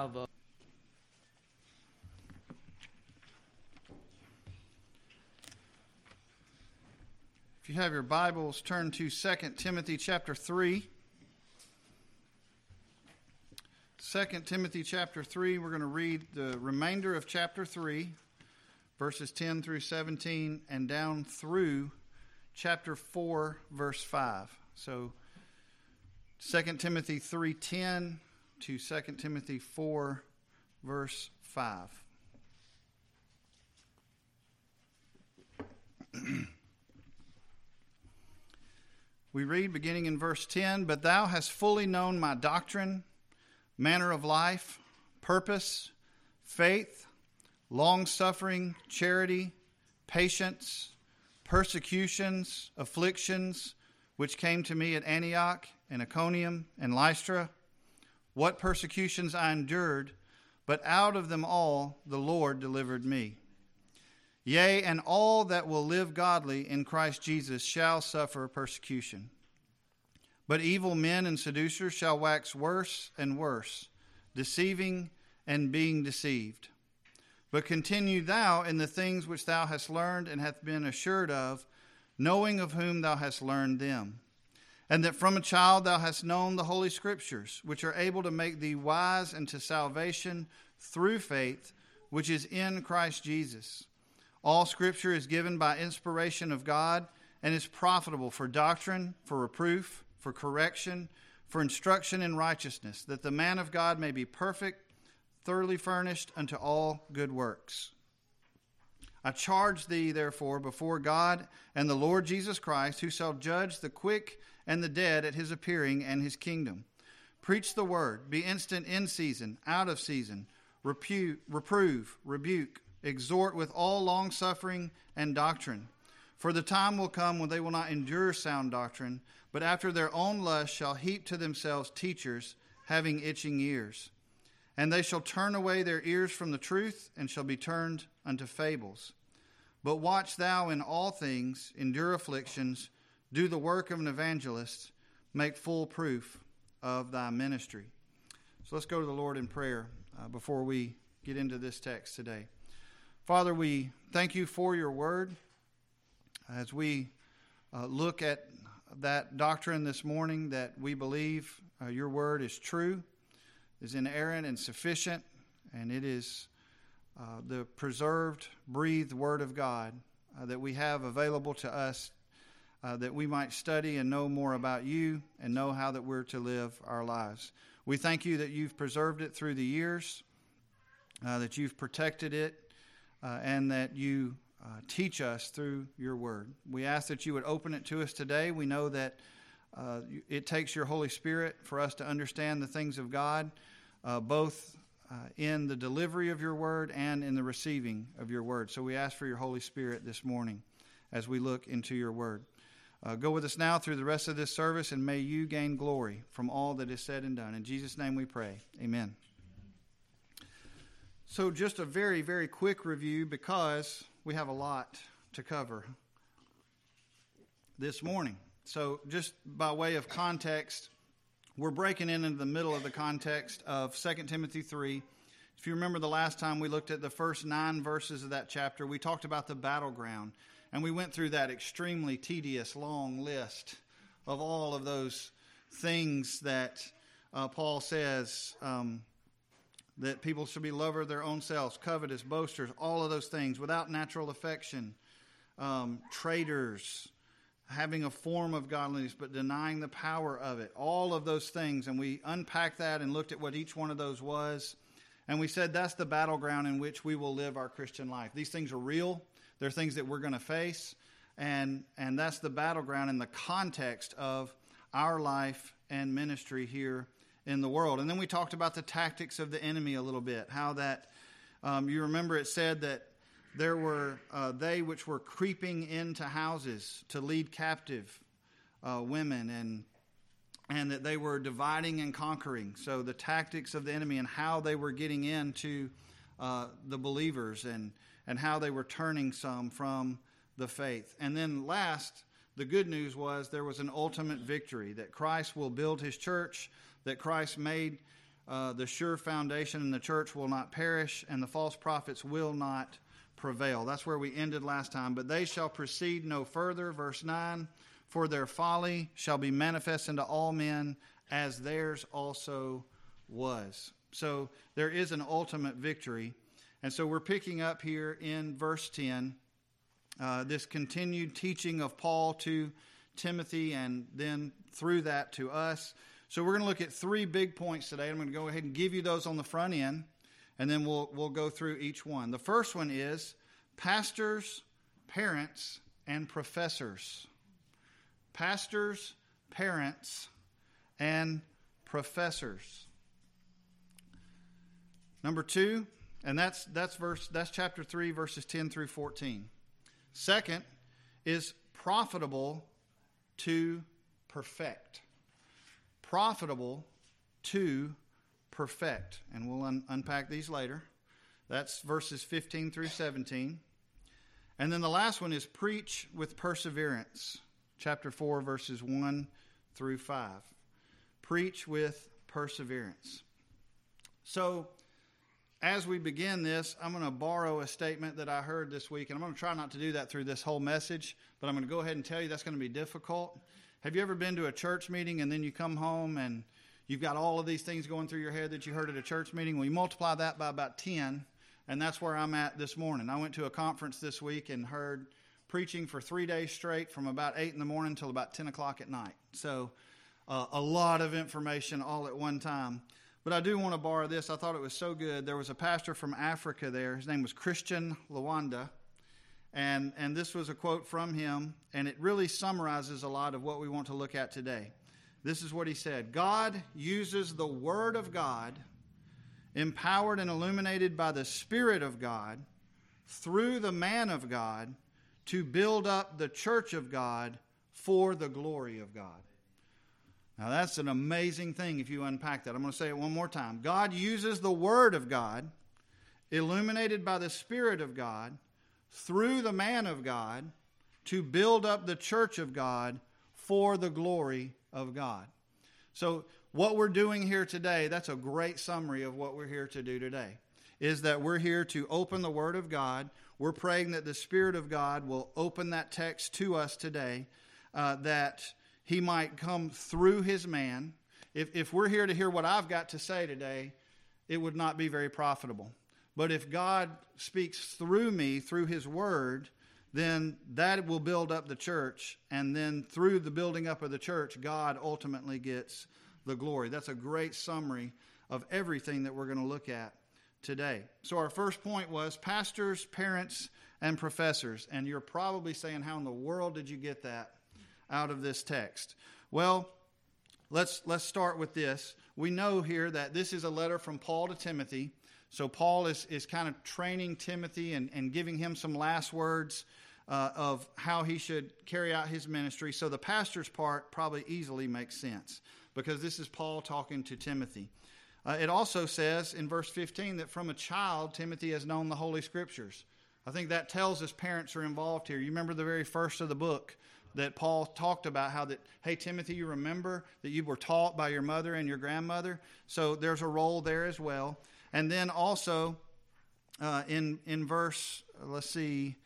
have. Uh, if you have your Bibles, turn to 2 Timothy chapter 3. 2 Timothy chapter 3, we're going to read the remainder of chapter 3, verses 10 through 17, and down through chapter 4, verse 5. So 2 Timothy 3:10 to 2 Timothy 4 verse 5. we read beginning in verse 10, "But thou hast fully known my doctrine, manner of life, purpose, faith, long-suffering, charity, patience, persecutions, afflictions, which came to me at Antioch and Iconium and Lystra, what persecutions I endured, but out of them all the Lord delivered me. Yea, and all that will live godly in Christ Jesus shall suffer persecution. But evil men and seducers shall wax worse and worse, deceiving and being deceived. But continue thou in the things which thou hast learned and hast been assured of, knowing of whom thou hast learned them, and that from a child thou hast known the Holy Scriptures, which are able to make thee wise unto salvation through faith, which is in Christ Jesus. All Scripture is given by inspiration of God and is profitable for doctrine, for reproof, for correction, for instruction in righteousness, that the man of God may be perfect, thoroughly furnished unto all good works. I charge thee, therefore, before God and the Lord Jesus Christ, who shall judge the quick and the dead at his appearing and his kingdom. Preach the word, be instant in season, out of season, repu- reprove, rebuke, exhort with all longsuffering and doctrine. For the time will come when they will not endure sound doctrine, but after their own lust shall heap to themselves teachers having itching ears. And they shall turn away their ears from the truth, and shall be turned unto fables. But watch thou in all things, endure afflictions, do the work of an evangelist, make full proof of thy ministry. So let's go to the Lord in prayer uh, before we get into this text today. Father, we thank you for your word. As we uh, look at that doctrine this morning, that we believe uh, your word is true is inerrant and sufficient, and it is uh, the preserved, breathed Word of God uh, that we have available to us uh, that we might study and know more about you and know how that we're to live our lives. We thank you that you've preserved it through the years, uh, that you've protected it, uh, and that you uh, teach us through your Word. We ask that you would open it to us today. We know that. Uh, it takes your Holy Spirit for us to understand the things of God uh, both in the delivery of your word and in the receiving of your word. So we ask for your Holy Spirit this morning as we look into your word. Uh, go with us now through the rest of this service, and may you gain glory from all that is said and done. In Jesus' name we pray. Amen. So, just a very, very quick review because we have a lot to cover this morning. So, just by way of context, we're breaking in into the middle of the context of 2 Timothy 3. If you remember the last time we looked at the first nine verses of that chapter, we talked about the battleground. And we went through that extremely tedious, long list of all of those things that uh, Paul says um, that people should be lovers of their own selves, covetous, boasters, all of those things, without natural affection, um, traitors, having a form of godliness but denying the power of it. All of those things. And we unpacked that and looked at what each one of those was. And we said that's the battleground in which we will live our Christian life. These things are real, they're things that we're going to face. And, and that's the battleground in the context of our life and ministry here in the world. And then we talked about the tactics of the enemy a little bit, how that, um, you remember it said that there were uh, they which were creeping into houses to lead captive uh, women and and that they were dividing and conquering so the tactics of the enemy and how they were getting into uh, the believers and and how they were turning some from the faith and then last the good news was there was an ultimate victory that christ will build his church that christ made uh, the sure foundation and the church will not perish, and the false prophets will not prevail. That's where we ended last time. But they shall proceed no further. Verse 9 For their folly shall be manifest unto all men, as theirs also was. So there is an ultimate victory. And so we're picking up here in verse 10 uh, this continued teaching of Paul to Timothy and then through that to us. So we're going to look at three big points today. I'm going to go ahead and give you those on the front end, and then we'll, we'll go through each one. The first one is pastors, parents, and professors. Pastors, parents, and professors. Number two, and that's that's verse that's chapter three, verses ten through fourteen. Second is profitable to perfect. Profitable to perfect. And we'll un- unpack these later. That's verses 15 through 17. And then the last one is preach with perseverance. Chapter 4, verses 1 through 5. Preach with perseverance. So, as we begin this, I'm going to borrow a statement that I heard this week, and I'm going to try not to do that through this whole message, but I'm going to go ahead and tell you that's going to be difficult. Have you ever been to a church meeting and then you come home and you've got all of these things going through your head that you heard at a church meeting? Well, you multiply that by about 10, and that's where I'm at this morning. I went to a conference this week and heard preaching for three days straight from about 8 in the morning till about 10 o'clock at night. So, uh, a lot of information all at one time. But I do want to borrow this. I thought it was so good. There was a pastor from Africa there. His name was Christian Lwanda. And, and this was a quote from him, and it really summarizes a lot of what we want to look at today. This is what he said God uses the Word of God, empowered and illuminated by the Spirit of God, through the man of God, to build up the church of God for the glory of God. Now, that's an amazing thing if you unpack that. I'm going to say it one more time. God uses the Word of God, illuminated by the Spirit of God, through the man of God, to build up the church of God for the glory of God. So, what we're doing here today, that's a great summary of what we're here to do today, is that we're here to open the Word of God. We're praying that the Spirit of God will open that text to us today, uh, that he might come through his man. If, if we're here to hear what I've got to say today, it would not be very profitable. But if God speaks through me, through his word, then that will build up the church. And then through the building up of the church, God ultimately gets the glory. That's a great summary of everything that we're going to look at today. So, our first point was pastors, parents, and professors. And you're probably saying, How in the world did you get that? Out of this text? Well, let's let's start with this. We know here that this is a letter from Paul to Timothy. So Paul is, is kind of training Timothy and, and giving him some last words uh, of how he should carry out his ministry. So the pastor's part probably easily makes sense because this is Paul talking to Timothy. Uh, it also says in verse 15 that from a child, Timothy has known the Holy Scriptures. I think that tells us parents are involved here. You remember the very first of the book that Paul talked about how that, hey, Timothy, you remember that you were taught by your mother and your grandmother. So there's a role there as well. And then also uh, in, in verse, let's see,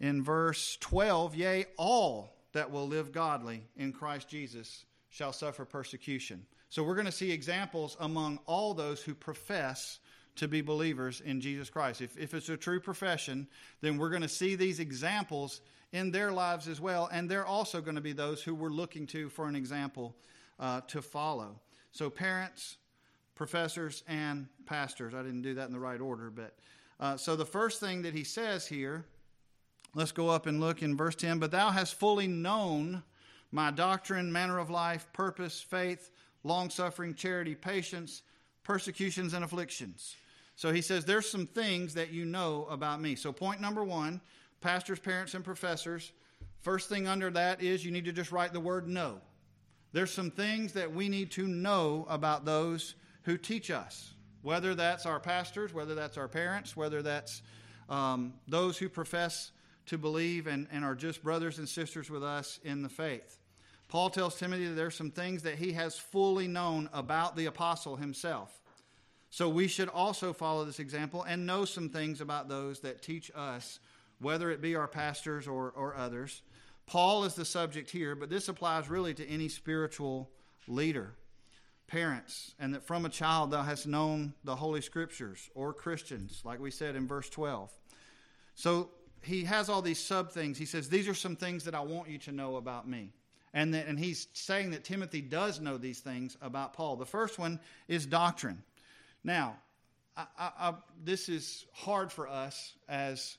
in verse 12, yea, all that will live godly in Christ Jesus shall suffer persecution. So we're going to see examples among all those who profess to be believers in Jesus Christ. If, if it's a true profession, then we're going to see these examples in their lives as well. And they're also going to be those who we're looking to for an example uh, to follow. So, parents, professors, and pastors. I didn't do that in the right order, but uh, so the first thing that he says here, let's go up and look in verse 10. But thou hast fully known my doctrine, manner of life, purpose, faith, long suffering, charity, patience, persecutions, and afflictions. So he says, There's some things that you know about me. So, point number one pastors, parents, and professors. First thing under that is you need to just write the word know. There's some things that we need to know about those who teach us, whether that's our pastors, whether that's our parents, whether that's um, those who profess to believe and, and are just brothers and sisters with us in the faith. Paul tells Timothy that there's some things that he has fully known about the apostle himself. So we should also follow this example and know some things about those that teach us, whether it be our pastors or, or others. Paul is the subject here, but this applies really to any spiritual leader, parents, and that from a child thou hast known the Holy Scriptures, or Christians, like we said in verse 12. So he has all these sub things. He says, These are some things that I want you to know about me. And, that, and he's saying that Timothy does know these things about Paul. The first one is doctrine. Now, I, I, I, this is hard for us as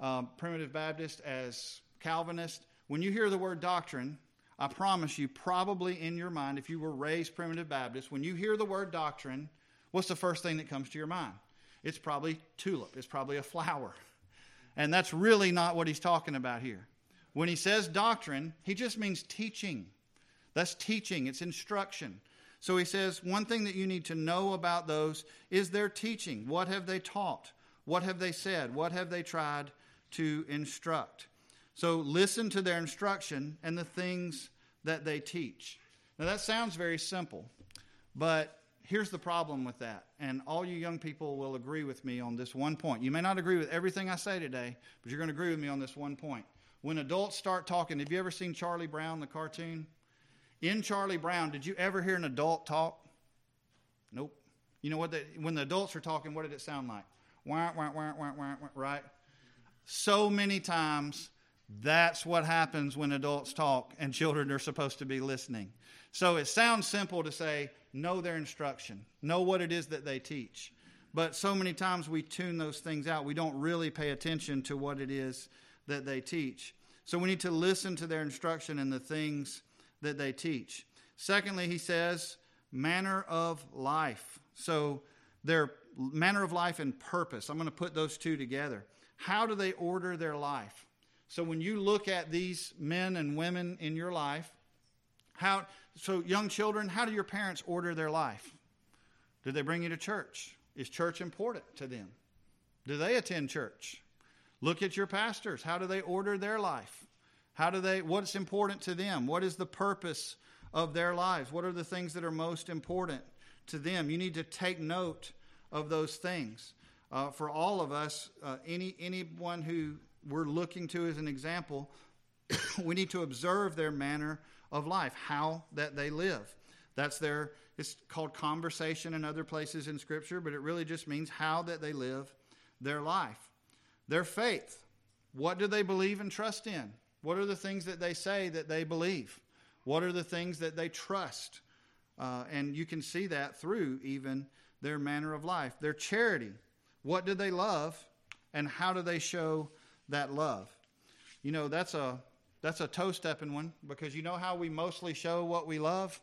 um, primitive Baptist, as Calvinist. When you hear the word doctrine, I promise you, probably in your mind, if you were raised primitive Baptist, when you hear the word doctrine, what's the first thing that comes to your mind? It's probably tulip, it's probably a flower. And that's really not what he's talking about here. When he says doctrine, he just means teaching. That's teaching, it's instruction. So he says, one thing that you need to know about those is their teaching. What have they taught? What have they said? What have they tried to instruct? So listen to their instruction and the things that they teach. Now that sounds very simple, but here's the problem with that. And all you young people will agree with me on this one point. You may not agree with everything I say today, but you're going to agree with me on this one point. When adults start talking, have you ever seen Charlie Brown, the cartoon? In Charlie Brown, did you ever hear an adult talk? Nope. You know what? The, when the adults are talking, what did it sound like? Wah, wah, wah, wah, wah, wah, right? So many times, that's what happens when adults talk and children are supposed to be listening. So it sounds simple to say, know their instruction, know what it is that they teach. But so many times we tune those things out. We don't really pay attention to what it is that they teach. So we need to listen to their instruction and the things that they teach. Secondly, he says, manner of life. So their manner of life and purpose. I'm going to put those two together. How do they order their life? So when you look at these men and women in your life, how so young children, how do your parents order their life? Do they bring you to church? Is church important to them? Do they attend church? Look at your pastors. How do they order their life? How do they, what's important to them? What is the purpose of their lives? What are the things that are most important to them? You need to take note of those things. Uh, for all of us, uh, any anyone who we're looking to as an example, we need to observe their manner of life, how that they live. That's their, it's called conversation in other places in Scripture, but it really just means how that they live their life. Their faith. What do they believe and trust in? What are the things that they say that they believe? What are the things that they trust? Uh, and you can see that through even their manner of life. Their charity. What do they love? And how do they show that love? You know, that's a that's a toe stepping one because you know how we mostly show what we love?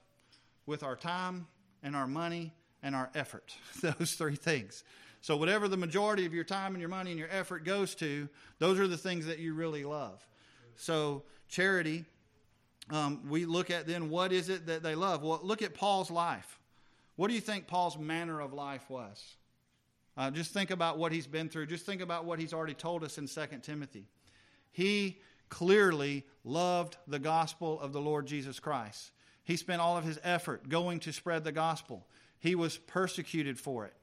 With our time and our money and our effort. Those three things. So, whatever the majority of your time and your money and your effort goes to, those are the things that you really love. So, charity, um, we look at then what is it that they love? Well, look at Paul's life. What do you think Paul's manner of life was? Uh, just think about what he's been through. Just think about what he's already told us in 2 Timothy. He clearly loved the gospel of the Lord Jesus Christ. He spent all of his effort going to spread the gospel. He was persecuted for it.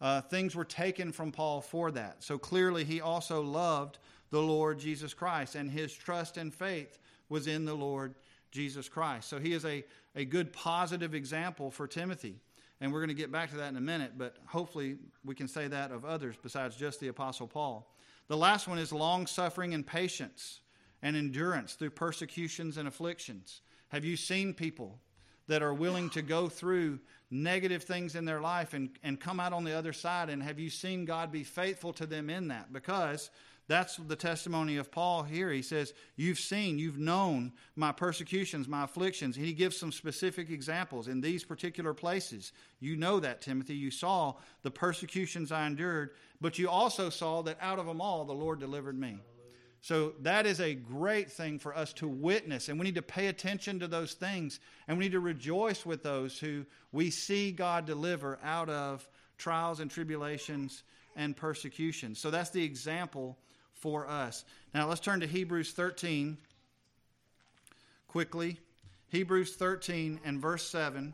Uh, things were taken from Paul for that. So clearly, he also loved the Lord Jesus Christ, and his trust and faith was in the Lord Jesus Christ. So he is a, a good positive example for Timothy. And we're going to get back to that in a minute, but hopefully we can say that of others besides just the Apostle Paul. The last one is long suffering and patience and endurance through persecutions and afflictions. Have you seen people that are willing to go through negative things in their life and, and come out on the other side? And have you seen God be faithful to them in that? Because that's the testimony of Paul here. He says, You've seen, you've known my persecutions, my afflictions. And he gives some specific examples in these particular places. You know that, Timothy. You saw the persecutions I endured, but you also saw that out of them all, the Lord delivered me. So that is a great thing for us to witness, and we need to pay attention to those things, and we need to rejoice with those who we see God deliver out of trials and tribulations and persecution. So that's the example for us. Now let's turn to Hebrews 13 quickly. Hebrews 13 and verse 7.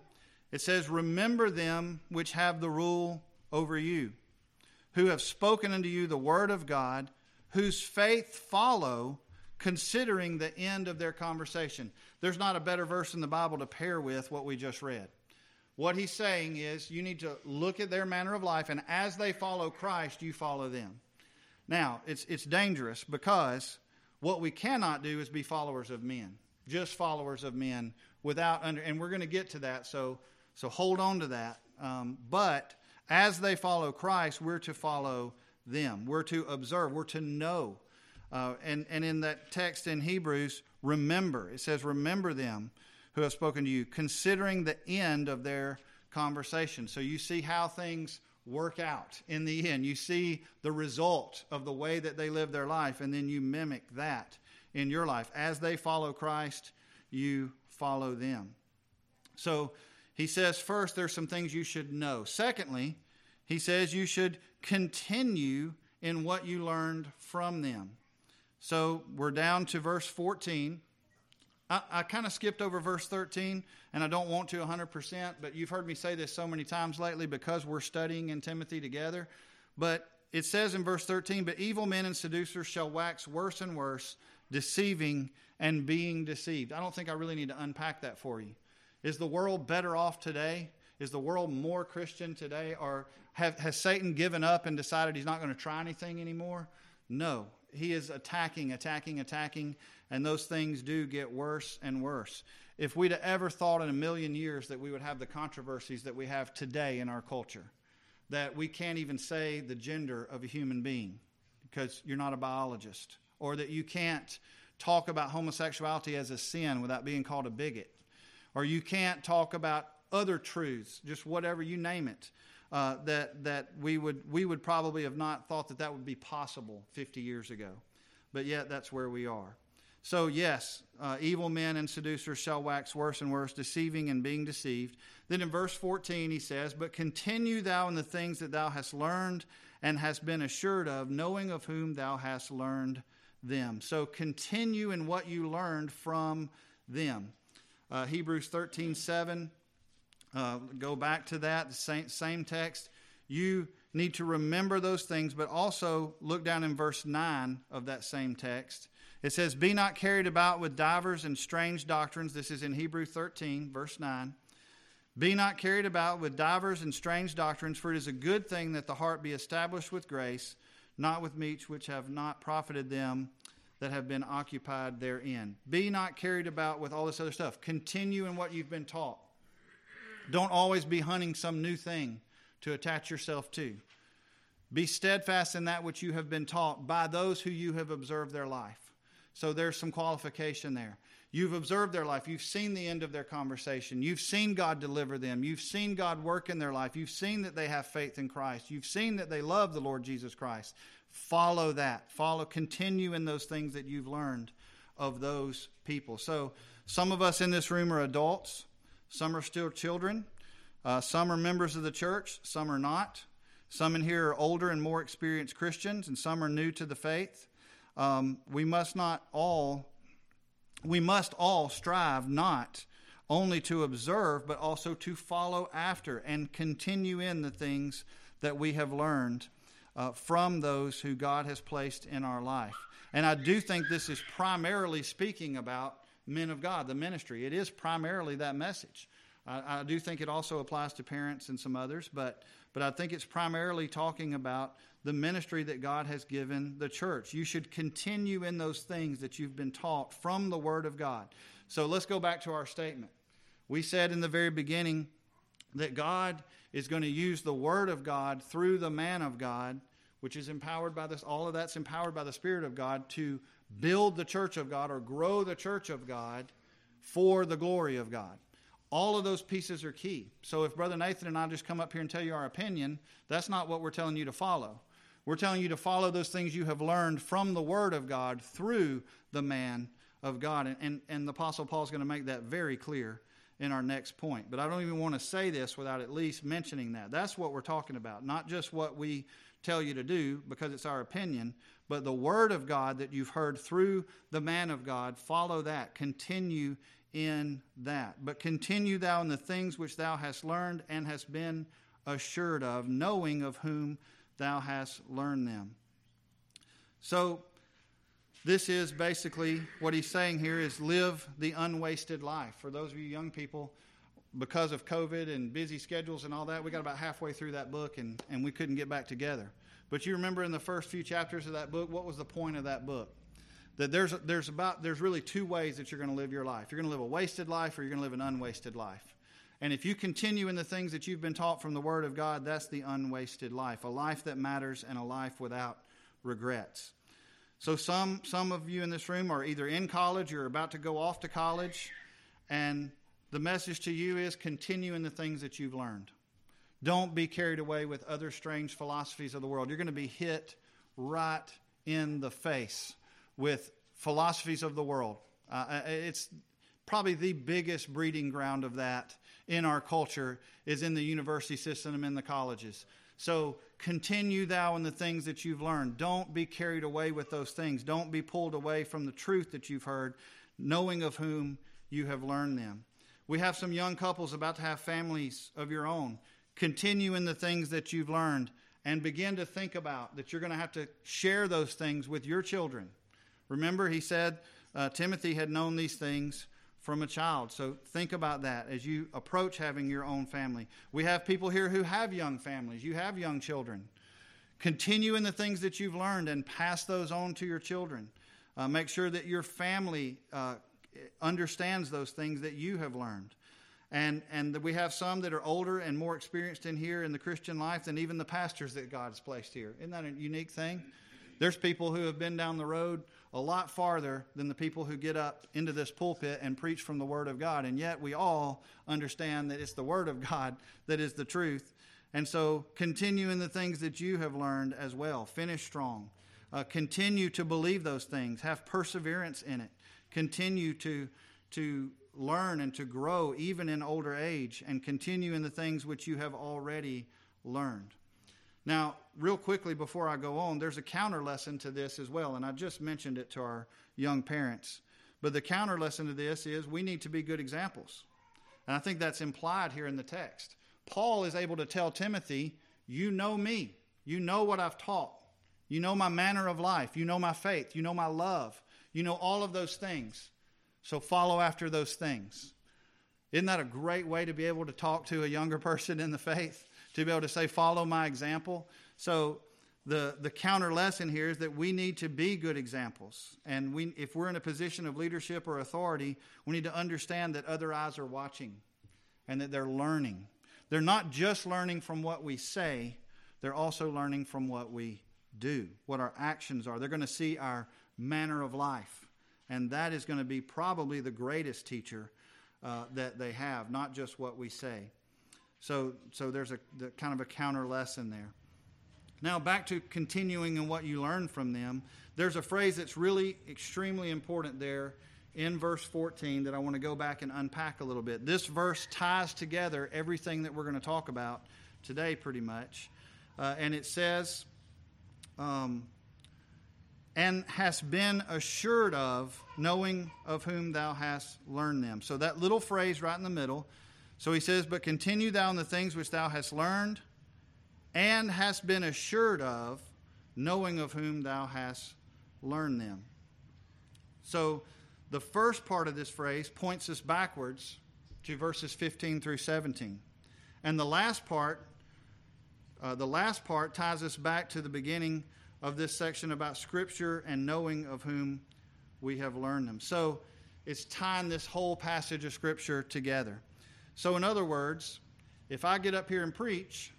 It says, Remember them which have the rule over you, who have spoken unto you the word of God, whose faith follow, considering the end of their conversation. There's not a better verse in the Bible to pair with what we just read. What he's saying is you need to look at their manner of life, and as they follow Christ, you follow them. Now, it's, it's dangerous because what we cannot do is be followers of men, just followers of men without under, and we're going to get to that, so, so hold on to that. Um, but as they follow Christ, we're to follow them. We're to observe. We're to know. Uh, and, and in that text in Hebrews, remember. It says, Remember them who have spoken to you, considering the end of their conversation. So you see how things work out in the end. You see the result of the way that they live their life, and then you mimic that in your life. As they follow Christ, you follow them. So he says, first, there's some things you should know. Secondly, he says you should continue in what you learned from them. So we're down to verse 14. I, I kind of skipped over verse 13, and I don't want to 100%, but you've heard me say this so many times lately because we're studying in Timothy together. But it says in verse 13, But evil men and seducers shall wax worse and worse, deceiving and being deceived. I don't think I really need to unpack that for you. Is the world better off today? Is the world more Christian today? Or have, has Satan given up and decided he's not going to try anything anymore? No. He is attacking, attacking, attacking, and those things do get worse and worse. If we'd ever thought in a million years that we would have the controversies that we have today in our culture, that we can't even say the gender of a human being because you're not a biologist, or that you can't talk about homosexuality as a sin without being called a bigot, or you can't talk about other truths, just whatever you name it, uh, that that we would we would probably have not thought that that would be possible 50 years ago, but yet that's where we are. So yes, uh, evil men and seducers shall wax worse and worse, deceiving and being deceived. Then in verse 14 he says, "But continue thou in the things that thou hast learned and hast been assured of, knowing of whom thou hast learned." them. So continue in what you learned from them. Uh, Hebrews 13 7, uh, go back to that, same, same text. You need to remember those things, but also look down in verse 9 of that same text. It says, Be not carried about with divers and strange doctrines. This is in Hebrew 13, verse 9. Be not carried about with divers and strange doctrines, for it is a good thing that the heart be established with grace not with meats which have not profited them that have been occupied therein. Be not carried about with all this other stuff. Continue in what you've been taught. Don't always be hunting some new thing to attach yourself to. Be steadfast in that which you have been taught by those who you have observed their life. So there's some qualification there. You've observed their life. You've seen the end of their conversation. You've seen God deliver them. You've seen God work in their life. You've seen that they have faith in Christ. You've seen that they love the Lord Jesus Christ. Follow that. Follow, continue in those things that you've learned of those people. So, some of us in this room are adults, some are still children, uh, some are members of the church, some are not. Some in here are older and more experienced Christians, and some are new to the faith. Um, we must not all we must all strive not only to observe, but also to follow after and continue in the things that we have learned uh, from those who God has placed in our life. And I do think this is primarily speaking about men of God, the ministry. It is primarily that message. I, I do think it also applies to parents and some others, but, but I think it's primarily talking about the ministry that God has given the church. You should continue in those things that you've been taught from the Word of God. So let's go back to our statement. We said in the very beginning that God is going to use the Word of God through the man of God, which is empowered by this, all of that's empowered by the Spirit of God to build the church of God or grow the church of God for the glory of God. All of those pieces are key. So if Brother Nathan and I just come up here and tell you our opinion, that's not what we're telling you to follow. We're telling you to follow those things you have learned from the Word of God through the man of God. And, and, and the Apostle Paul is going to make that very clear in our next point. But I don't even want to say this without at least mentioning that. That's what we're talking about, not just what we tell you to do because it's our opinion, but the Word of God that you've heard through the man of God. Follow that. Continue in that. But continue thou in the things which thou hast learned and hast been assured of, knowing of whom thou hast learned them. So, this is basically what he's saying here is live the unwasted life. For those of you young people, because of COVID and busy schedules and all that, we got about halfway through that book and, and we couldn't get back together. But you remember in the first few chapters of that book, what was the point of that book? That there's, there's, about, there's really two ways that you're going to live your life. You're going to live a wasted life or you're going to live an unwasted life. And if you continue in the things that you've been taught from the Word of God, that's the unwasted life, a life that matters and a life without regrets. So, some, some of you in this room are either in college or about to go off to college, and the message to you is continue in the things that you've learned. Don't be carried away with other strange philosophies of the world. You're going to be hit right in the face with philosophies of the world. Uh, uh, it's probably the biggest breeding ground of that in our culture is in the university system and in the colleges. So continue thou in the things that you've learned. Don't be carried away with those things. Don't be pulled away from the truth that you've heard, knowing of whom you have learned them. We have some young couples about to have families of your own. Continue in the things that you've learned and begin to think about that you're going to have to share those things with your children. Remember, he said uh, Timothy had known these things from a child. So think about that as you approach having your own family. We have people here who have young families, you have young children. Continue in the things that you've learned and pass those on to your children. Uh, make sure that your family uh, understands those things that you have learned. And, and we have some that are older and more experienced in here in the Christian life than even the pastors that God has placed here. Isn't that a unique thing? There's people who have been down the road a lot farther than the people who get up into this pulpit and preach from the Word of God. And yet we all understand that it's the Word of God that is the truth. And so continue in the things that you have learned as well. Finish strong. Uh, continue to believe those things. Have perseverance in it. Continue to, to learn and to grow even in older age and continue in the things which you have already learned. Now, real quickly before I go on, there's a counter lesson to this as well, and I just mentioned it to our young parents. But the counter lesson to this is we need to be good examples. And I think that's implied here in the text. Paul is able to tell Timothy, You know me. You know what I've taught. You know my manner of life. You know my faith. You know my love. You know all of those things. So follow after those things. Isn't that a great way to be able to talk to a younger person in the faith? To be able to say, follow my example. So the, the counter lesson here is that we need to be good examples. And we, if we're in a position of leadership or authority, we need to understand that other eyes are watching and that they're learning. They're not just learning from what we say, they're also learning from what we do, what our actions are. They're going to see our manner of life. And that is going to be probably the greatest teacher uh, that they have, not just what we say. So, so there's a the, kind of a counter lesson there. Now, back to continuing in what you learn from them, there's a phrase that's really extremely important there in verse 14 that I want to go back and unpack a little bit. This verse ties together everything that we're going to talk about today, pretty much. Uh, and it says, um, and hast been assured of, knowing of whom thou hast learned them. So that little phrase right in the middle so he says, But continue thou in the things which thou hast learned and hast been assured of, knowing of whom thou hast learned them. So the first part of this phrase points us backwards to verses 15 through 17. And the last part, uh, the last part ties us back to the beginning of this section about Scripture and knowing of whom we have learned them. So it's tying this whole passage of Scripture together. So, in other words, if I get up here and preach,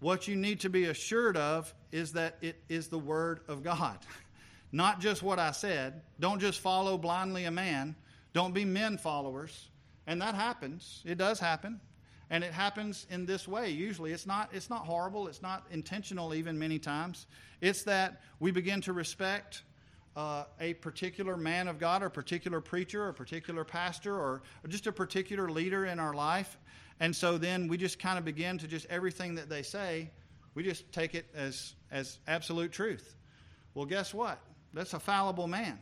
what you need to be assured of is that it is the Word of God. Not just what I said. Don't just follow blindly a man. Don't be men followers. And that happens. It does happen. And it happens in this way usually. It's not, it's not horrible. It's not intentional, even many times. It's that we begin to respect uh, a particular man of God or a particular preacher or a particular pastor or, or just a particular leader in our life. And so then we just kind of begin to just everything that they say, we just take it as, as absolute truth. Well, guess what? That's a fallible man.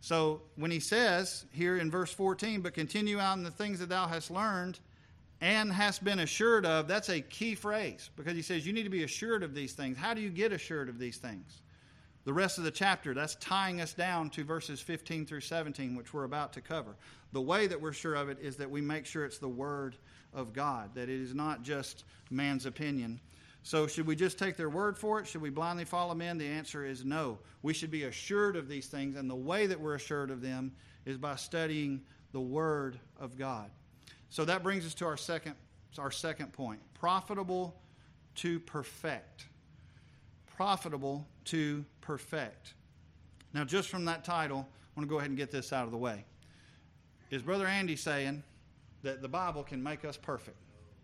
So when he says here in verse 14, but continue out in the things that thou hast learned and hast been assured of, that's a key phrase because he says you need to be assured of these things. How do you get assured of these things? The rest of the chapter, that's tying us down to verses 15 through 17, which we're about to cover. The way that we're sure of it is that we make sure it's the Word of God, that it is not just man's opinion. So, should we just take their word for it? Should we blindly follow men? The answer is no. We should be assured of these things, and the way that we're assured of them is by studying the Word of God. So that brings us to our second, our second point profitable to perfect. Profitable to perfect. Now, just from that title, I want to go ahead and get this out of the way. Is Brother Andy saying that the Bible can make us perfect?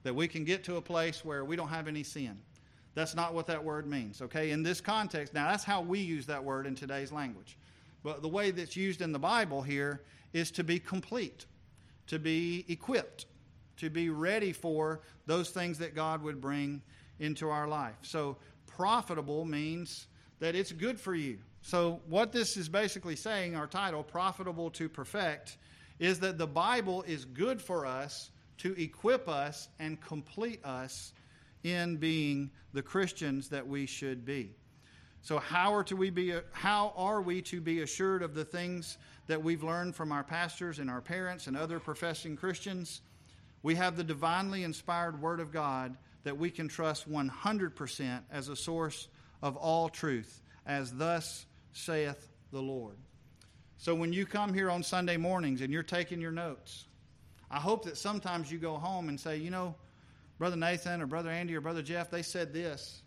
That we can get to a place where we don't have any sin? That's not what that word means, okay? In this context, now that's how we use that word in today's language. But the way that's used in the Bible here is to be complete to be equipped, to be ready for those things that God would bring into our life. So, profitable means that it's good for you. So, what this is basically saying, our title, Profitable to Perfect, is that the Bible is good for us to equip us and complete us in being the Christians that we should be. So how are to we be how are we to be assured of the things that we've learned from our pastors and our parents and other professing Christians? We have the divinely inspired word of God that we can trust 100% as a source of all truth, as thus saith the Lord. So when you come here on Sunday mornings and you're taking your notes, I hope that sometimes you go home and say, you know, Brother Nathan or Brother Andy or Brother Jeff, they said this.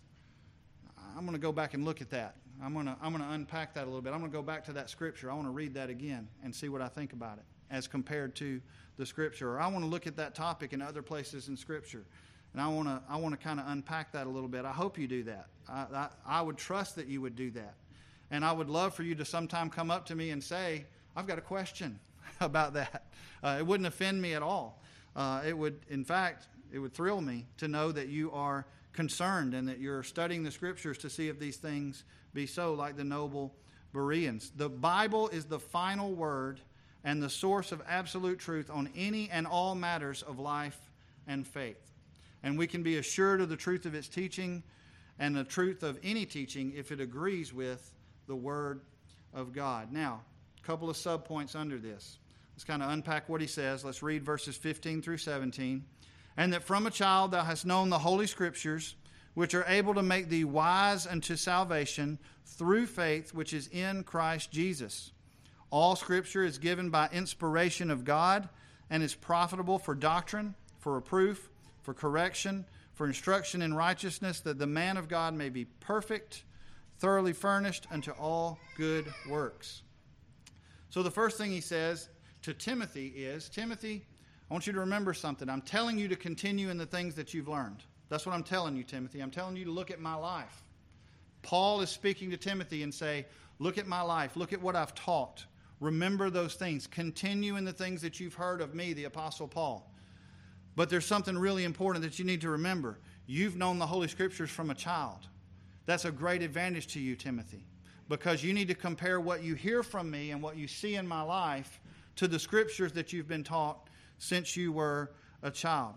I'm going to go back and look at that. I'm going to I'm going to unpack that a little bit. I'm going to go back to that scripture. I want to read that again and see what I think about it as compared to the scripture. Or I want to look at that topic in other places in scripture. And I want to I want to kind of unpack that a little bit. I hope you do that. I, I, would trust that you would do that. And I would love for you to sometime come up to me and say, I've got a question about that. Uh, it wouldn't offend me at all. Uh, it would, in fact, it would thrill me to know that you are concerned and that you're studying the scriptures to see if these things be so, like the noble Bereans. The Bible is the final word and the source of absolute truth on any and all matters of life and faith. And we can be assured of the truth of its teaching and the truth of any teaching if it agrees with the Word of God. Now, a couple of subpoints under this. Let's kind of unpack what he says. Let's read verses 15 through 17 and that from a child thou hast known the holy scriptures, which are able to make thee wise unto salvation through faith which is in Christ Jesus. All scripture is given by inspiration of God and is profitable for doctrine, for reproof, for correction, for instruction in righteousness, that the man of God may be perfect, thoroughly furnished unto all good works. So the first thing he says to Timothy is Timothy, I want you to remember something. I'm telling you to continue in the things that you've learned. That's what I'm telling you, Timothy. I'm telling you to look at my life. Paul is speaking to Timothy and say, Look at my life. Look at what I've taught. Remember those things. Continue in the things that you've heard of me, the Apostle Paul. But there's something really important that you need to remember. You've known the Holy Scriptures from a child. That's a great advantage to you, Timothy, because you need to compare what you hear from me and what you see in my life to the Scriptures that you've been taught since you were a child.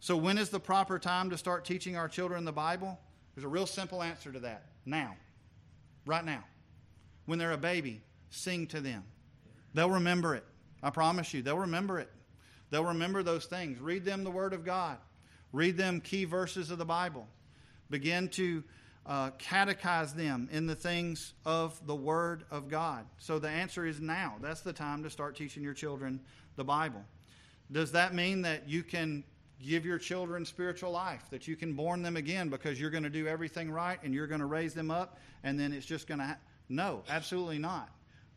So, when is the proper time to start teaching our children the Bible? There's a real simple answer to that. Now. Right now. When they're a baby, sing to them. They'll remember it. I promise you, they'll remember it. They'll remember those things. Read them the Word of God, read them key verses of the Bible. Begin to uh, catechize them in the things of the Word of God. So the answer is now. That's the time to start teaching your children the Bible. Does that mean that you can give your children spiritual life, that you can born them again because you're going to do everything right and you're going to raise them up and then it's just going to. Ha- no, absolutely not.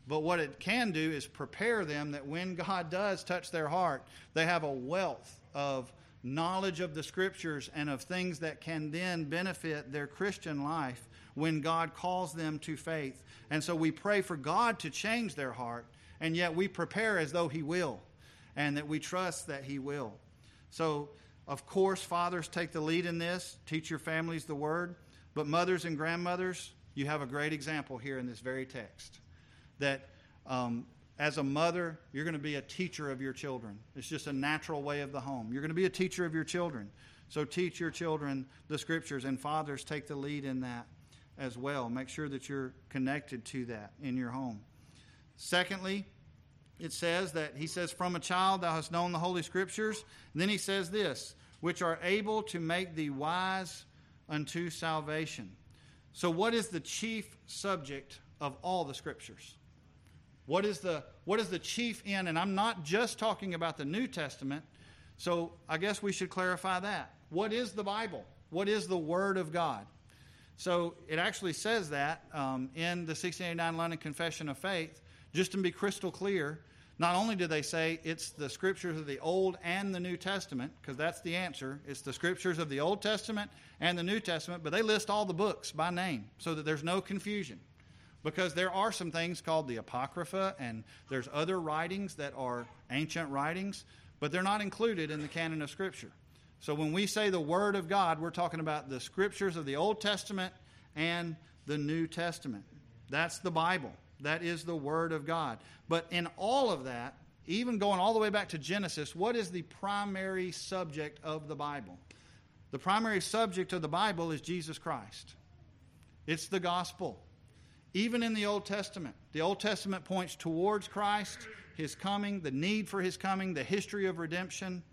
But what it can do is prepare them that when God does touch their heart, they have a wealth of knowledge of the scriptures and of things that can then benefit their Christian life when God calls them to faith. And so we pray for God to change their heart, and yet we prepare as though He will and that we trust that He will. So, of course, fathers take the lead in this, teach your families the word, but mothers and grandmothers, you have a great example here in this very text that um, as a mother, you're going to be a teacher of your children. It's just a natural way of the home. You're going to be a teacher of your children. So teach your children the scriptures, and fathers take the lead in that as well. Make sure that you're connected to that in your home. Secondly, it says that he says, From a child thou hast known the Holy Scriptures. And then he says this, which are able to make thee wise unto salvation. So, what is the chief subject of all the Scriptures? What is the, what is the chief end? And I'm not just talking about the New Testament, so I guess we should clarify that. What is the Bible? What is the Word of God? So it actually says that um, in the 1689 London Confession of Faith, just to be crystal clear. Not only do they say it's the scriptures of the Old and the New Testament, because that's the answer, it's the scriptures of the Old Testament and the New Testament, but they list all the books by name so that there's no confusion because there are some things called the Apocrypha, and there's other writings that are ancient writings, but they're not included in the canon of Scripture. So when we say the Word of God, we're talking about the Scriptures of the Old Testament and the New Testament. That's the Bible. That is the Word of God. But in all of that, even going all the way back to Genesis, what is the primary subject of the Bible? The primary subject of the Bible is Jesus Christ. It's the gospel. Even in the Old Testament, the Old Testament points towards Christ, his coming, the need for his coming, the history of redemption.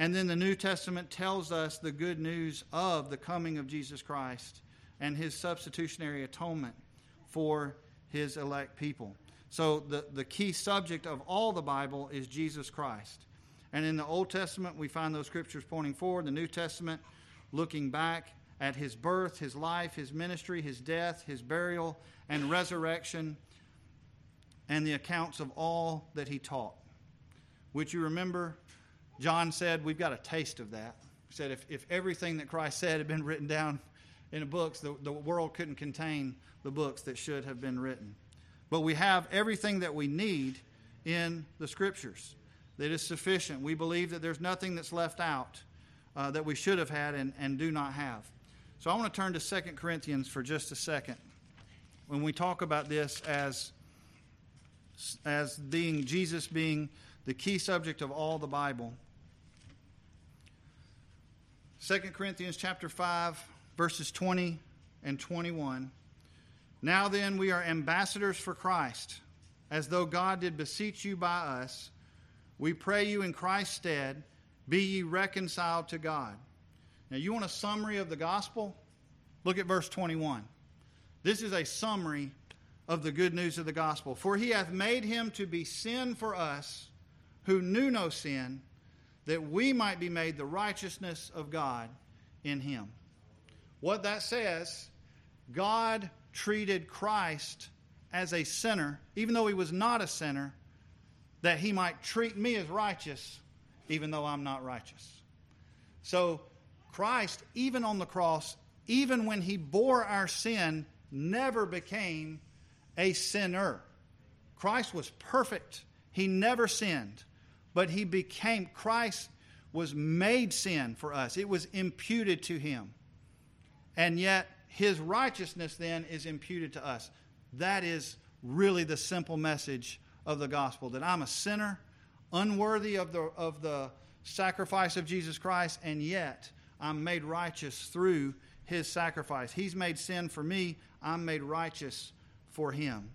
And then the New Testament tells us the good news of the coming of Jesus Christ and his substitutionary atonement for his elect people. So the, the key subject of all the Bible is Jesus Christ. And in the Old Testament, we find those scriptures pointing forward. The New Testament, looking back at his birth, his life, his ministry, his death, his burial, and resurrection, and the accounts of all that he taught. Which you remember, John said, We've got a taste of that. He said, If, if everything that Christ said had been written down in the books, the, the world couldn't contain the books that should have been written. But we have everything that we need in the Scriptures that is sufficient. We believe that there's nothing that's left out uh, that we should have had and, and do not have. So I want to turn to 2 Corinthians for just a second. When we talk about this as, as being Jesus being the key subject of all the Bible, 2 Corinthians chapter 5, verses 20 and 21. Now then, we are ambassadors for Christ, as though God did beseech you by us. We pray you in Christ's stead, be ye reconciled to God. Now, you want a summary of the gospel? Look at verse 21. This is a summary of the good news of the gospel. For he hath made him to be sin for us who knew no sin, that we might be made the righteousness of God in him. What that says, God treated Christ as a sinner, even though he was not a sinner, that he might treat me as righteous, even though I'm not righteous. So Christ, even on the cross, even when he bore our sin, never became a sinner. Christ was perfect. He never sinned. But he became, Christ was made sin for us. It was imputed to him. And yet, his righteousness then is imputed to us. That is really the simple message of the gospel that I'm a sinner, unworthy of the, of the sacrifice of Jesus Christ, and yet I'm made righteous through his sacrifice. He's made sin for me, I'm made righteous for him.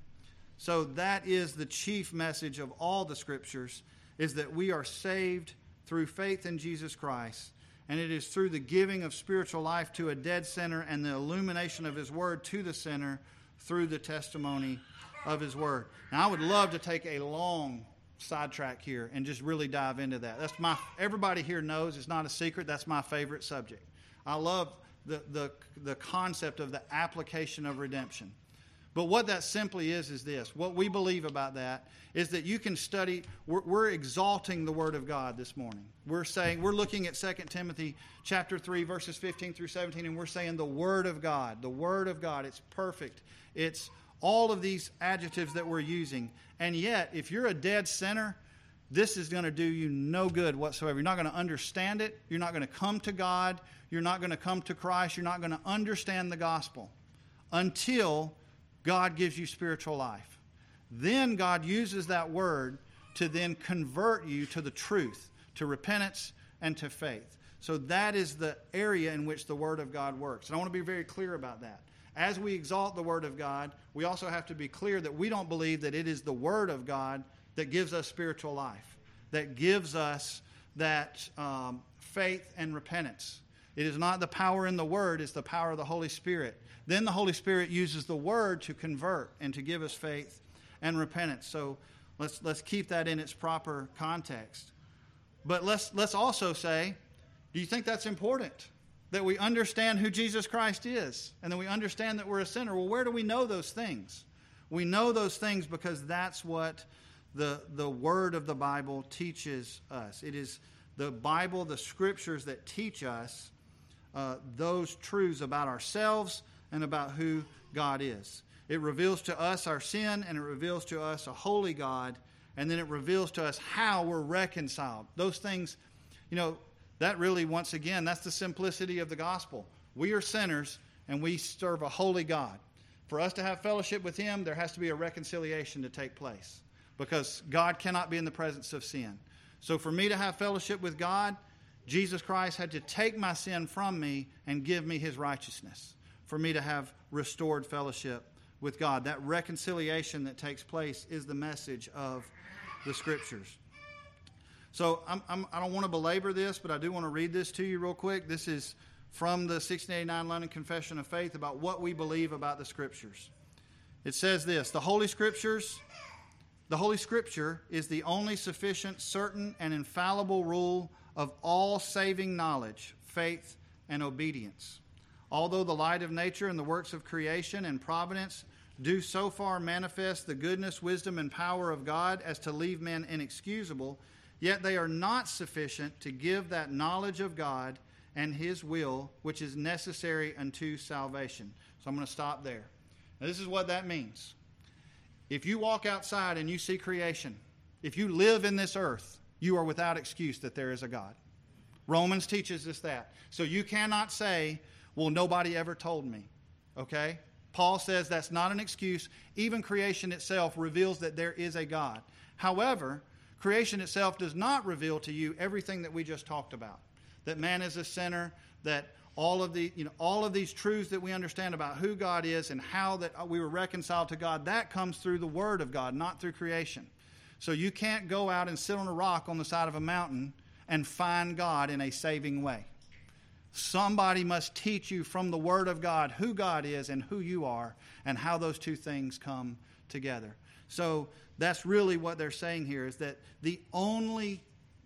So that is the chief message of all the scriptures is that we are saved through faith in Jesus Christ. And it is through the giving of spiritual life to a dead sinner and the illumination of his word to the sinner through the testimony of his word. Now I would love to take a long sidetrack here and just really dive into that. That's my everybody here knows it's not a secret. That's my favorite subject. I love the, the, the concept of the application of redemption. But what that simply is, is this. What we believe about that is that you can study, we're, we're, exalting the Word of God this morning. We're saying, we're looking at 2 Timothy chapter 3, verses 15 through 17, and we're saying the Word of God, the Word of God, it's perfect. It's all of these adjectives that we're using. And yet, if you're a dead sinner, this is going to do you no good whatsoever. You're not going to understand it. You're not going to come to God. You're not going to come to Christ. You're not going to understand the gospel until God gives you spiritual life. then God uses that word to then convert you to the truth, to repentance, and to faith. So that is the area in which the Word of God works. And I want to be very clear about that. As we exalt the Word of God, we also have to be clear that we don't believe that it is the Word of God that gives us spiritual life, that gives us that um, faith and repentance. It is not the power in the Word, it's the power of the Holy Spirit. Then the Holy Spirit uses the Word to convert and to give us faith and repentance. So let's, let's keep that in its proper context. But let's, let's also say, do you think that's important? That we understand who Jesus Christ is and that we understand that we're a sinner. Well, where do we know those things? We know those things because that's what the, the Word of the Bible teaches us. It is the Bible, the Scriptures that teach us uh, those truths about ourselves and about who God is. It reveals to us our sin and it reveals to us a holy God, and then it reveals to us how we're reconciled. Those things, you know, that really, once again, that's the simplicity of the gospel. We are sinners and we serve a holy God. For us to have fellowship with Him, there has to be a reconciliation to take place because God cannot be in the presence of sin. So, for me to have fellowship with God, Jesus Christ had to take my sin from me and give me His righteousness for me to have restored fellowship with God. That reconciliation that takes place is the message of the Scriptures. So I'm, I'm, I do not want to belabor this, but I do want to read this to you real quick. This is from the 1689 London Confession of Faith about what we believe about the Scriptures. It says this The Holy Scriptures. The Holy Scripture is the only sufficient, certain, and infallible rule of all saving knowledge, faith, and obedience. Although the light of nature and the works of creation and providence do so far manifest the goodness, wisdom, and power of God as to leave men inexcusable, yet they are not sufficient to give that knowledge of God and His will which is necessary unto salvation. So I'm going to stop there. Now, this is what that means. If you walk outside and you see creation, if you live in this earth, you are without excuse that there is a God. Romans teaches us that. So you cannot say, well, nobody ever told me. Okay? Paul says that's not an excuse. Even creation itself reveals that there is a God. However, creation itself does not reveal to you everything that we just talked about. That man is a sinner, that all of the you know all of these truths that we understand about who God is and how that we were reconciled to God that comes through the word of God not through creation so you can't go out and sit on a rock on the side of a mountain and find God in a saving way Somebody must teach you from the Word of God who God is and who you are and how those two things come together. So that's really what they're saying here is that the only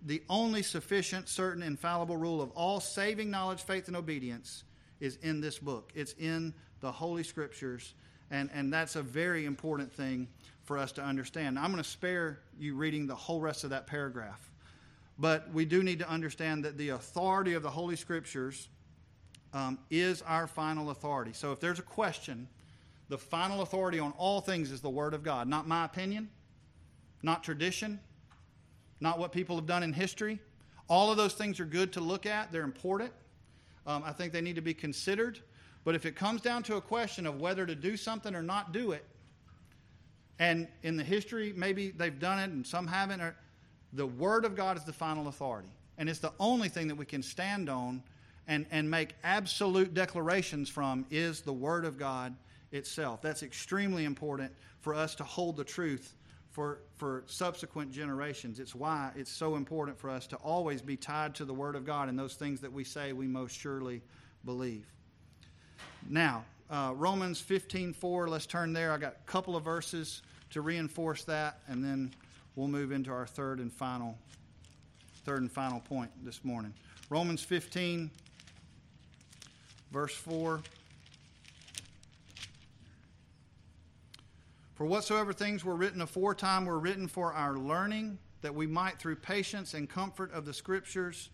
the only sufficient, certain, infallible rule of all saving knowledge, faith, and obedience is in this book. It's in the Holy Scriptures, and, and that's a very important thing for us to understand. I'm going to spare you reading the whole rest of that paragraph. But we do need to understand that the authority of the Holy Scriptures um, is our final authority. So if there's a question, the final authority on all things is the Word of God. Not my opinion, not tradition, not what people have done in history. All of those things are good to look at, they're important. Um, I think they need to be considered. But if it comes down to a question of whether to do something or not do it, and in the history, maybe they've done it and some haven't, or the Word of God is the final authority. And it's the only thing that we can stand on and, and make absolute declarations from is the Word of God itself. That's extremely important for us to hold the truth for, for subsequent generations. It's why it's so important for us to always be tied to the Word of God and those things that we say we most surely believe. Now, uh, Romans 15 4, let's turn there. I got a couple of verses to reinforce that, and then we'll move into our third and final third and final point this morning. Romans 15 verse 4 For whatsoever things were written aforetime were written for our learning that we might through patience and comfort of the scriptures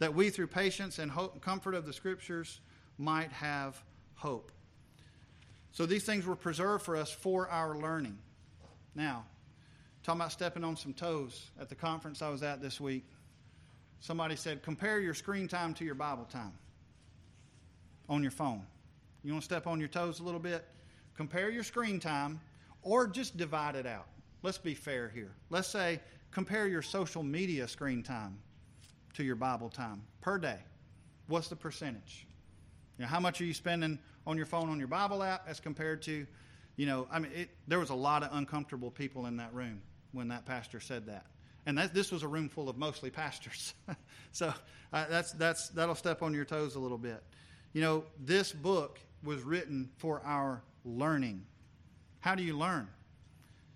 that we through patience and hope, comfort of the scriptures might have hope. So these things were preserved for us for our learning. Now, Talking about stepping on some toes at the conference I was at this week. Somebody said, compare your screen time to your Bible time on your phone. You want to step on your toes a little bit? Compare your screen time or just divide it out. let's be fair here. Let's say compare your social media screen time to your Bible time per day. What's the percentage? You know, how much are you spending on your phone on your Bible app as compared to, you know, I mean, it, there was a lot of uncomfortable people in that room when that pastor said that. And that, this was a room full of mostly pastors. so uh, that's, that's, that'll step on your toes a little bit. You know, this book was written for our learning. How do you learn?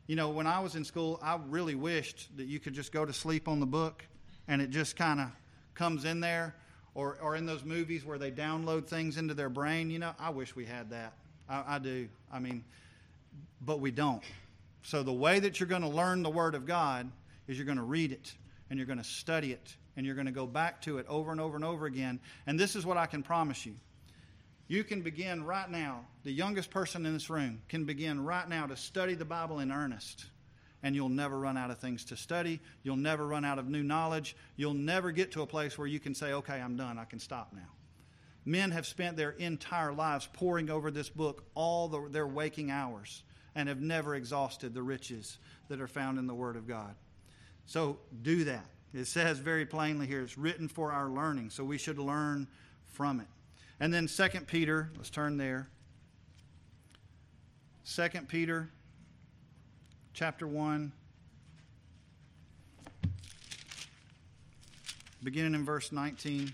You know, when I was in school, I really wished that you could just go to sleep on the book and it just kind of comes in there. Or, or in those movies where they download things into their brain, you know, I wish we had that. I, I do. I mean, but we don't. So the way that you're going to learn the Word of God is you're going to read it and you're going to study it and you're going to go back to it over and over and over again. And this is what I can promise you. You can begin right now, the youngest person in this room can begin right now to study the Bible in earnest and you'll never run out of things to study. You'll never run out of new knowledge. You'll never get to a place where you can say, okay, I'm done. I can stop now. Men have spent their entire lives poring over this book all the, their waking hours and have never exhausted the riches that are found in the Word of God. So do that. It says very plainly here, it's written for our learning, so we should learn from it. And then 2 Peter, let's turn there. 2 Peter chapter 1, beginning in verse 19.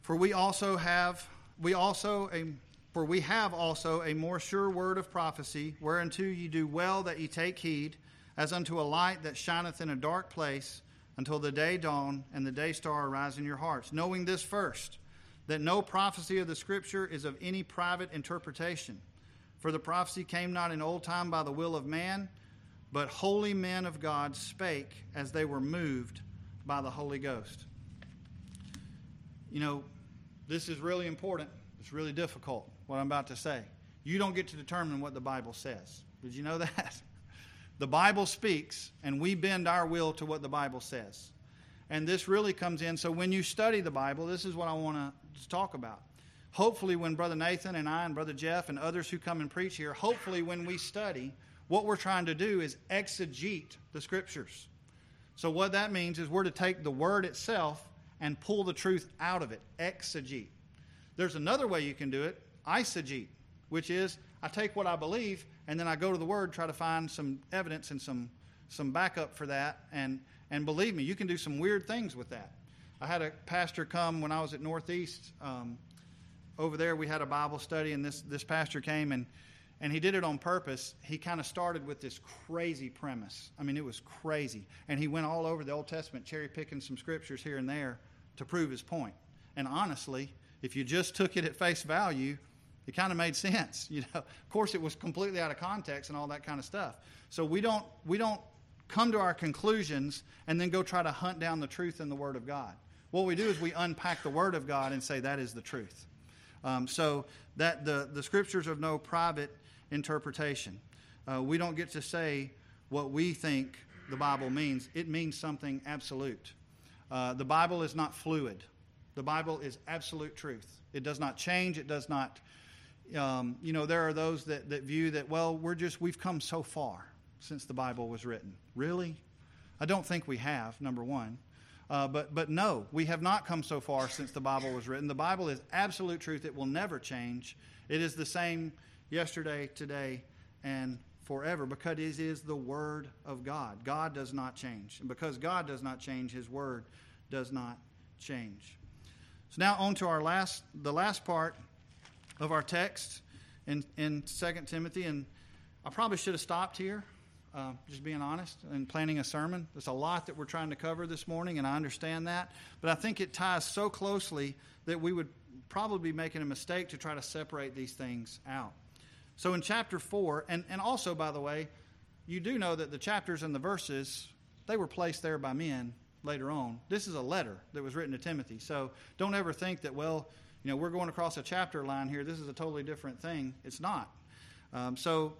For we also have, we also, a, for we have also a more sure word of prophecy, whereunto ye do well that ye take heed, as unto a light that shineth in a dark place, until the day dawn and the day star arise in your hearts, knowing this first, that no prophecy of the Scripture is of any private interpretation. For the prophecy came not in old time by the will of man, but holy men of God spake as they were moved by the Holy Ghost. You know, this is really important. It's really difficult, what I'm about to say. You don't get to determine what the Bible says. Did you know that? The Bible speaks, and we bend our will to what the Bible says. And this really comes in. So when you study the Bible, this is what I want to talk about hopefully, when Brother Nathan and I and Brother Jeff and others who come and preach here, hopefully, when we study, what we're trying to do is exegete the scriptures. So, what that means is we're to take the word itself and pull the truth out of it. Exegete. There's another way you can do it, eisegete, which is I take what I believe and then I go to the word, try to find some evidence and some, some backup for that. And, and believe me, you can do some weird things with that. I had a pastor come when I was at Northeast um, over there we had a Bible study, and this, this pastor came and, and he did it on purpose. He kind of started with this crazy premise. I mean, it was crazy. And he went all over the Old Testament, cherry picking some scriptures here and there to prove his point. And honestly, if you just took it at face value, it kind of made sense. You know, of course, it was completely out of context and all that kind of stuff. So we don't we don't come to our conclusions and then go try to hunt down the truth in the Word of God. What we do is we unpack the Word of God and say that is the truth. Um, so that the, the scriptures have no private interpretation. Uh, we don't get to say what we think the Bible means. It means something absolute. Uh, the Bible is not fluid. The Bible is absolute truth. It does not change. It does not, um, you know, there are those that, that view that, well, we're just, we've come so far since the Bible was written. Really? I don't think we have, number one. Uh, but, but no, we have not come so far since the Bible was written. The Bible is absolute truth. It will never change. It is the same yesterday, today, and forever because it is the Word of God. God does not change. And because God does not change, His Word does not change. So now on to our last, the last part of our text in, in 2 Timothy. And I probably should have stopped here uh, just being honest, and planning a sermon. There's a lot that we're trying to cover this morning, and I understand that. But I think it ties so closely that we would probably be making a mistake to try to separate these things out. So in chapter 4, and, and also, by the way, you do know that the chapters and the verses, they were placed there by men later on. This is a letter that was written to Timothy. So don't ever think that, well, you know, we're going across a chapter line here. This is a totally different thing. It's not. Um, so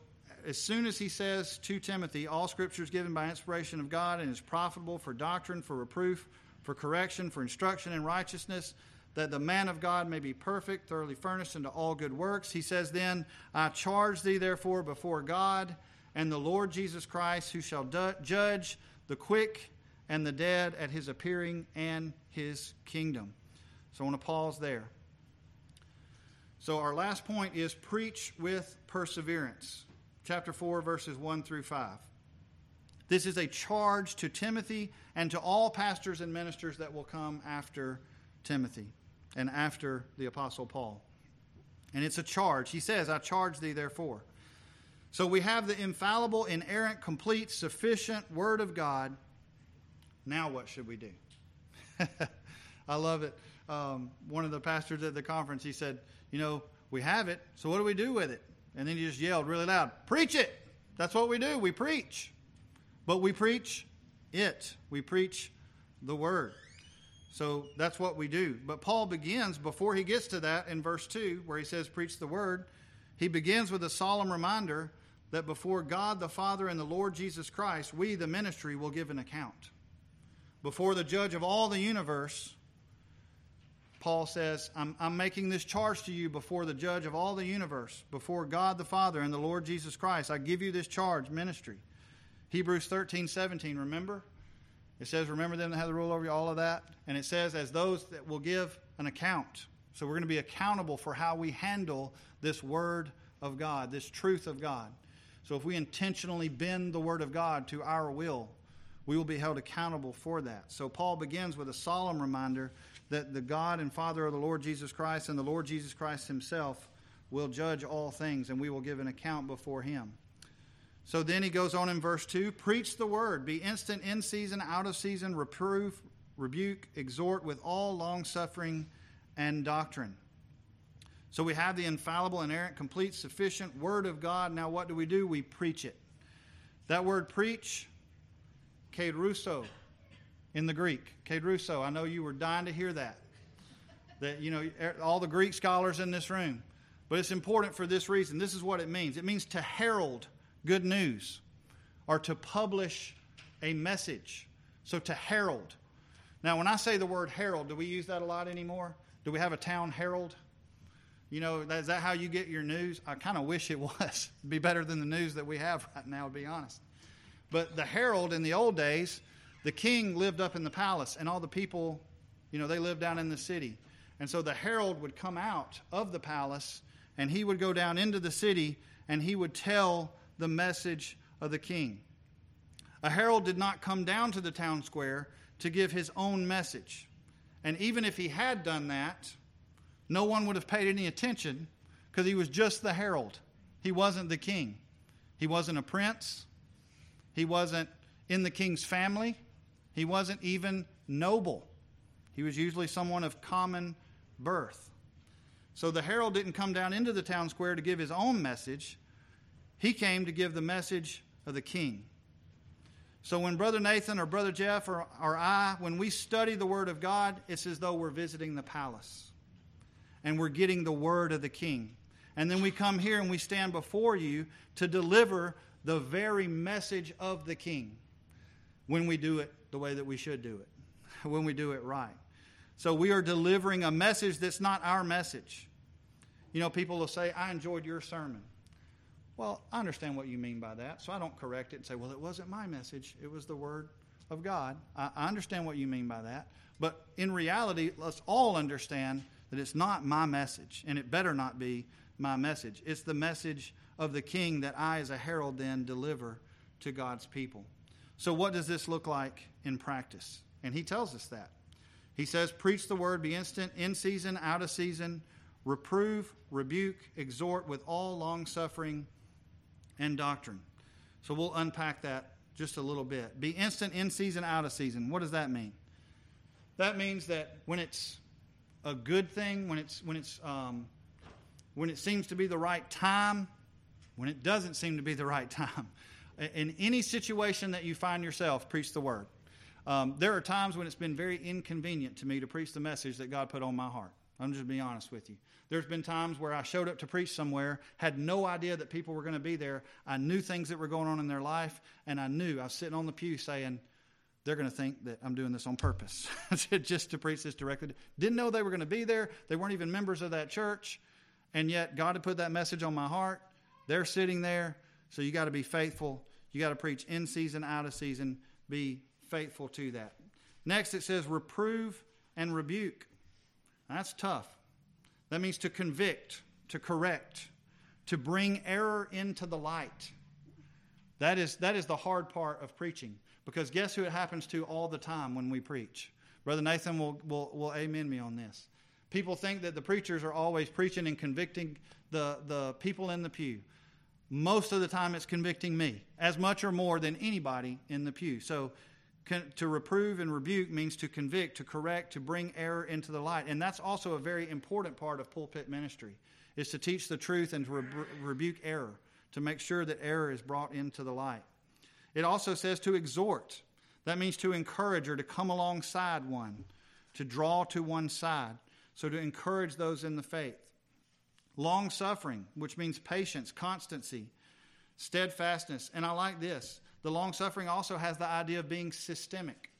as soon as he says to Timothy, all scripture is given by inspiration of God and is profitable for doctrine, for reproof, for correction, for instruction in righteousness, that the man of God may be perfect, thoroughly furnished unto all good works. He says, Then I charge thee, therefore, before God and the Lord Jesus Christ, who shall du- judge the quick and the dead at his appearing and his kingdom. So I want to pause there. So our last point is preach with perseverance. Chapter 4, verses 1 through 5. This is a charge to Timothy and to all pastors and ministers that will come after Timothy and after the Apostle Paul. And it's a charge. He says, I charge thee therefore. So we have the infallible, inerrant, complete, sufficient Word of God. Now what should we do? I love it. Um, one of the pastors at the conference, he said, You know, we have it, so what do we do with it? And then he just yelled really loud, Preach it! That's what we do. We preach. But we preach it, we preach the Word. So that's what we do. But Paul begins, before he gets to that in verse 2, where he says, Preach the word, he begins with a solemn reminder that before God the Father and the Lord Jesus Christ, we, the ministry, will give an account. Before the judge of all the universe, Paul says, I'm, I'm making this charge to you before the judge of all the universe, before God the Father and the Lord Jesus Christ. I give you this charge, ministry. Hebrews 13, 17, remember? It says, Remember them that have the rule over you, all of that. And it says, As those that will give an account. So we're going to be accountable for how we handle this word of God, this truth of God. So if we intentionally bend the word of God to our will, we will be held accountable for that. So Paul begins with a solemn reminder that the God and Father of the Lord Jesus Christ and the Lord Jesus Christ himself will judge all things, and we will give an account before him. So then he goes on in verse 2 Preach the word, be instant in season, out of season, reprove, rebuke, exhort with all long suffering and doctrine. So we have the infallible, inerrant, complete, sufficient word of God. Now what do we do? We preach it. That word preach, kerusso in the Greek. Kerusso. I know you were dying to hear that. That, you know, er, all the Greek scholars in this room. But it's important for this reason. This is what it means it means to herald good news or to publish a message. So to herald. Now, when I say the word herald, do we use that a lot anymore? Do we have a town herald? You know, is that how you get your news? I kind of wish it was. It'd be better than the news that we have right now, to be honest. But the herald in the old days, the king lived up in the palace, and all the people, you know, they lived down in the city. And so the herald would come out of the palace, and he would go down into the city, and he would tell the message of the king. A herald did not come down to the town square to give his own message. And even if he had done that, no one would have paid any attention because he was just the herald. He wasn't the king. He wasn't a prince. He wasn't in the king's family. He wasn't even noble. He was usually someone of common birth. So the herald didn't come down into the town square to give his own message. He came to give the message of the king. So when Brother Nathan or Brother Jeff or, or I, when we study the Word of God, it's as though we're visiting the palace and we're getting the Word of the King. And then we come here and we stand before you to deliver the very message of the King when we do it the way that we should do it, when we do it right. So we are delivering a message that's not our message. You know, people will say, I enjoyed your sermon. Well, I understand what you mean by that, so I don't correct it and say, well, it wasn't my message, it was the Word of God. I, I understand what you mean by that. But in reality, let's all understand that it's not my message, and it better not be my message. It's the message of the King that I, as a herald, then deliver to God's people. So, what does this look like in practice? And he tells us that. He says, Preach the word, be instant, in season, out of season, reprove, rebuke, exhort with all long suffering and doctrine. So we'll unpack that just a little bit. Be instant in season, out of season. What does that mean? That means that when it's a good thing, when it's when it's um, when it seems to be the right time, when it doesn't seem to be the right time, in any situation that you find yourself, preach the word. Um, there are times when it's been very inconvenient to me to preach the message that God put on my heart. I'm just being honest with you. There's been times where I showed up to preach somewhere, had no idea that people were going to be there. I knew things that were going on in their life, and I knew I was sitting on the pew saying, they're going to think that I'm doing this on purpose, I said just to preach this directly. Didn't know they were going to be there. They weren't even members of that church. And yet, God had put that message on my heart. They're sitting there. So you got to be faithful. You got to preach in season, out of season. Be faithful to that. Next, it says reprove and rebuke. That's tough. That means to convict, to correct, to bring error into the light. That is, that is the hard part of preaching. Because guess who it happens to all the time when we preach? Brother Nathan will, will, will amen me on this. People think that the preachers are always preaching and convicting the, the people in the pew. Most of the time, it's convicting me, as much or more than anybody in the pew. So, to reprove and rebuke means to convict, to correct, to bring error into the light. And that's also a very important part of pulpit ministry, is to teach the truth and to re- rebuke error, to make sure that error is brought into the light. It also says to exhort. That means to encourage or to come alongside one, to draw to one side. So to encourage those in the faith. Long suffering, which means patience, constancy, steadfastness. And I like this. The long suffering also has the idea of being systemic,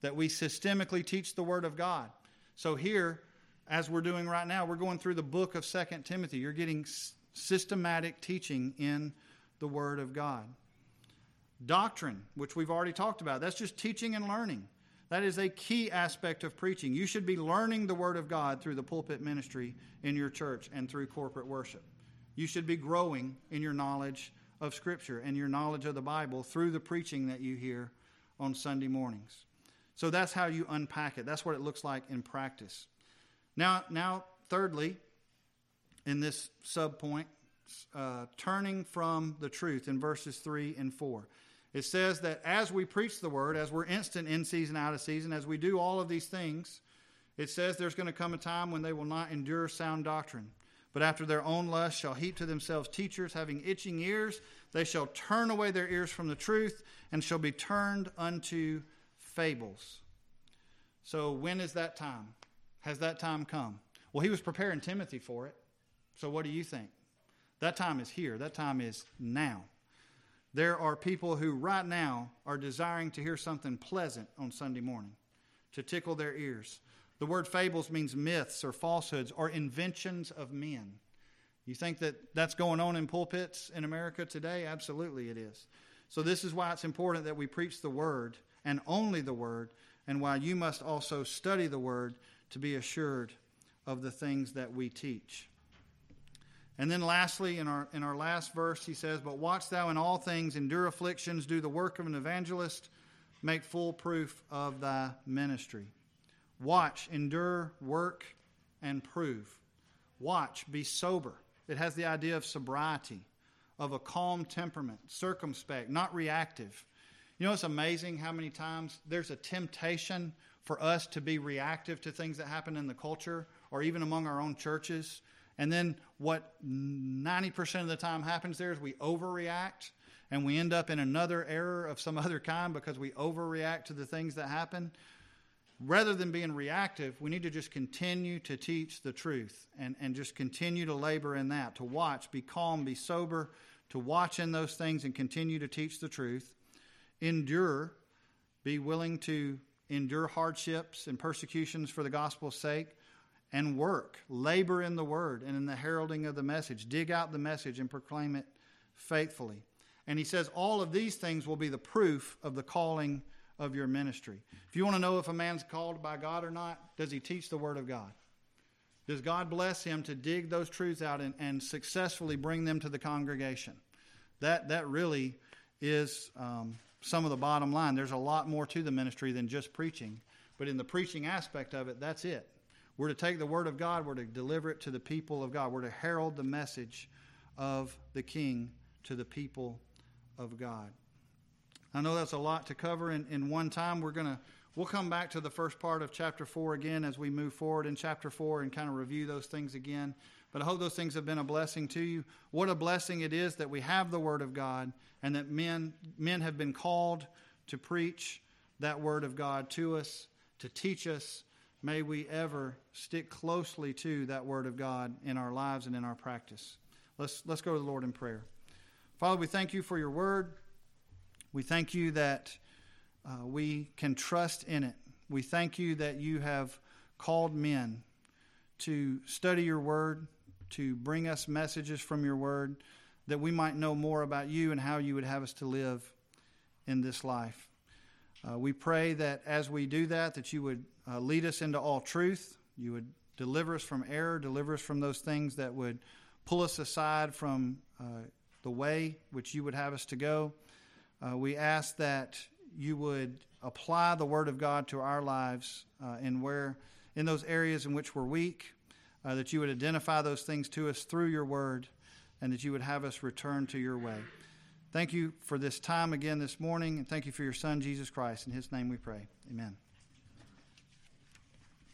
that we systemically teach the Word of God. So here, as we're doing right now, we're going through the book of Second Timothy. You're getting systematic teaching in the Word of God. Doctrine, which we've already talked about, that's just teaching and learning. That is a key aspect of preaching. You should be learning the Word of God through the pulpit ministry in your church and through corporate worship. You should be growing in your knowledge of Scripture and your knowledge of the Bible through the preaching that you hear on Sunday mornings. So that's how you unpack it. That's what it looks like in practice. Now, now thirdly, in this subpoint, uh, turning from the truth in verses 3 and 4. It says that as we preach the word, as we're instant in season, out of season, as we do all of these things, it says there's going to come a time when they will not endure sound doctrine. But after their own lust shall heap to themselves teachers having itching ears. They shall turn away their ears from the truth and shall be turned unto fables. So, when is that time? Has that time come? Well, he was preparing Timothy for it. So, what do you think? That time is here. That time is now. There are people who right now are desiring to hear something pleasant on Sunday morning to tickle their ears. The word fables means myths or falsehoods or inventions of men. You think that that's going on in pulpits in America today? Absolutely, it is. So, this is why it's important that we preach the word and only the word, and why you must also study the word to be assured of the things that we teach. And then lastly, in our, in our last verse, he says, But watch thou in all things, endure afflictions, do the work of an evangelist, make full proof of thy ministry. Watch, endure, work, and prove. Watch, be sober. It has the idea of sobriety, of a calm temperament, circumspect, not reactive. You know, it's amazing how many times there's a temptation for us to be reactive to things that happen in the culture or even among our own churches. And then what 90% of the time happens there is we overreact and we end up in another error of some other kind because we overreact to the things that happen. Rather than being reactive, we need to just continue to teach the truth and, and just continue to labor in that, to watch, be calm, be sober, to watch in those things and continue to teach the truth. Endure, be willing to endure hardships and persecutions for the gospel's sake and work, labor in the word and in the heralding of the message. Dig out the message and proclaim it faithfully. And he says all of these things will be the proof of the calling of your ministry. If you want to know if a man's called by God or not, does he teach the word of God? Does God bless him to dig those truths out and, and successfully bring them to the congregation? That, that really is um, some of the bottom line. There's a lot more to the ministry than just preaching. But in the preaching aspect of it, that's it. We're to take the word of God, we're to deliver it to the people of God, we're to herald the message of the King to the people of God. I know that's a lot to cover in, in one time. We're going to we'll come back to the first part of chapter 4 again as we move forward in chapter 4 and kind of review those things again. But I hope those things have been a blessing to you. What a blessing it is that we have the word of God and that men men have been called to preach that word of God to us, to teach us, May we ever stick closely to that Word of God in our lives and in our practice. Let's, let's go to the Lord in prayer. Father, we thank you for your Word. We thank you that uh, we can trust in it. We thank you that you have called men to study your word, to bring us messages from your word, that we might know more about you and how you would have us to live in this life. Uh, we pray that as we do that, that you would uh, lead us into all truth. You would deliver us from error, deliver us from those things that would pull us aside from uh, the way which you would have us to go. Uh, we ask that you would apply the Word of God to our lives uh, and where in those areas in which we're weak, uh, that you would identify those things to us through your Word, and that you would have us return to your way. Thank you for this time again this morning, and thank you for your Son, Jesus Christ. In his name we pray. Amen.